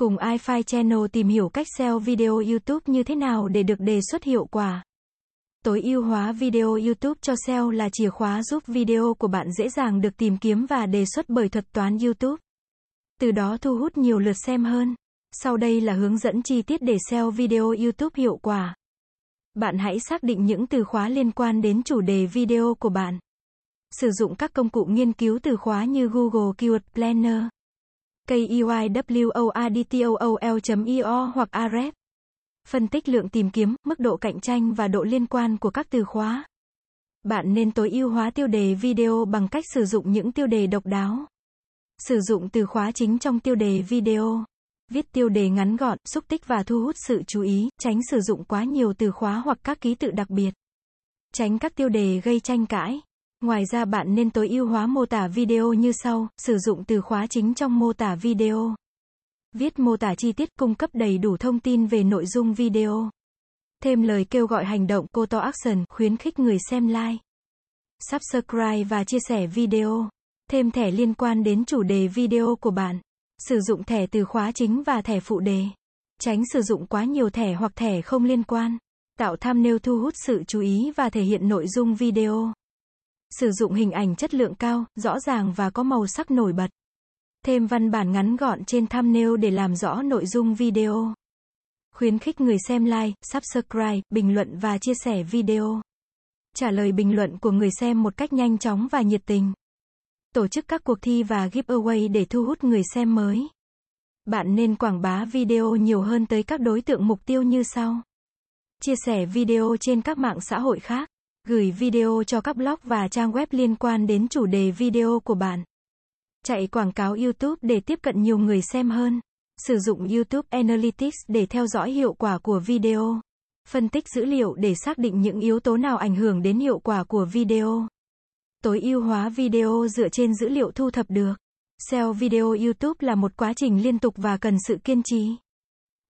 Cùng iFi Channel tìm hiểu cách SEO video YouTube như thế nào để được đề xuất hiệu quả. Tối ưu hóa video YouTube cho SEO là chìa khóa giúp video của bạn dễ dàng được tìm kiếm và đề xuất bởi thuật toán YouTube. Từ đó thu hút nhiều lượt xem hơn. Sau đây là hướng dẫn chi tiết để SEO video YouTube hiệu quả. Bạn hãy xác định những từ khóa liên quan đến chủ đề video của bạn. Sử dụng các công cụ nghiên cứu từ khóa như Google Keyword Planner, KEYWORDTOOL.io hoặc aref. Phân tích lượng tìm kiếm, mức độ cạnh tranh và độ liên quan của các từ khóa. Bạn nên tối ưu hóa tiêu đề video bằng cách sử dụng những tiêu đề độc đáo. Sử dụng từ khóa chính trong tiêu đề video. Viết tiêu đề ngắn gọn, xúc tích và thu hút sự chú ý, tránh sử dụng quá nhiều từ khóa hoặc các ký tự đặc biệt. Tránh các tiêu đề gây tranh cãi. Ngoài ra bạn nên tối ưu hóa mô tả video như sau, sử dụng từ khóa chính trong mô tả video. Viết mô tả chi tiết cung cấp đầy đủ thông tin về nội dung video. Thêm lời kêu gọi hành động call to action khuyến khích người xem like, subscribe và chia sẻ video. Thêm thẻ liên quan đến chủ đề video của bạn. Sử dụng thẻ từ khóa chính và thẻ phụ đề. Tránh sử dụng quá nhiều thẻ hoặc thẻ không liên quan. Tạo thumbnail thu hút sự chú ý và thể hiện nội dung video. Sử dụng hình ảnh chất lượng cao, rõ ràng và có màu sắc nổi bật. Thêm văn bản ngắn gọn trên thumbnail để làm rõ nội dung video. Khuyến khích người xem like, subscribe, bình luận và chia sẻ video. Trả lời bình luận của người xem một cách nhanh chóng và nhiệt tình. Tổ chức các cuộc thi và giveaway để thu hút người xem mới. Bạn nên quảng bá video nhiều hơn tới các đối tượng mục tiêu như sau. Chia sẻ video trên các mạng xã hội khác. Gửi video cho các blog và trang web liên quan đến chủ đề video của bạn. Chạy quảng cáo YouTube để tiếp cận nhiều người xem hơn. Sử dụng YouTube Analytics để theo dõi hiệu quả của video. Phân tích dữ liệu để xác định những yếu tố nào ảnh hưởng đến hiệu quả của video. Tối ưu hóa video dựa trên dữ liệu thu thập được. SEO video YouTube là một quá trình liên tục và cần sự kiên trì.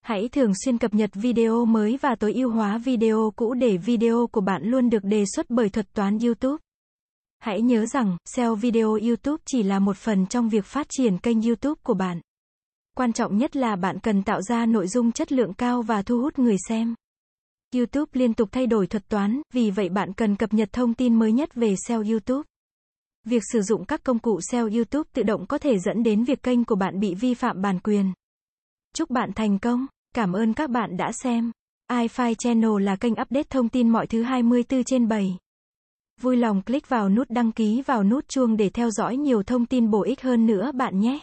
Hãy thường xuyên cập nhật video mới và tối ưu hóa video cũ để video của bạn luôn được đề xuất bởi thuật toán YouTube. Hãy nhớ rằng, SEO video YouTube chỉ là một phần trong việc phát triển kênh YouTube của bạn. Quan trọng nhất là bạn cần tạo ra nội dung chất lượng cao và thu hút người xem. YouTube liên tục thay đổi thuật toán, vì vậy bạn cần cập nhật thông tin mới nhất về SEO YouTube. Việc sử dụng các công cụ SEO YouTube tự động có thể dẫn đến việc kênh của bạn bị vi phạm bản quyền. Chúc bạn thành công. Cảm ơn các bạn đã xem. iFi Channel là kênh update thông tin mọi thứ 24 trên 7. Vui lòng click vào nút đăng ký vào nút chuông để theo dõi nhiều thông tin bổ ích hơn nữa bạn nhé.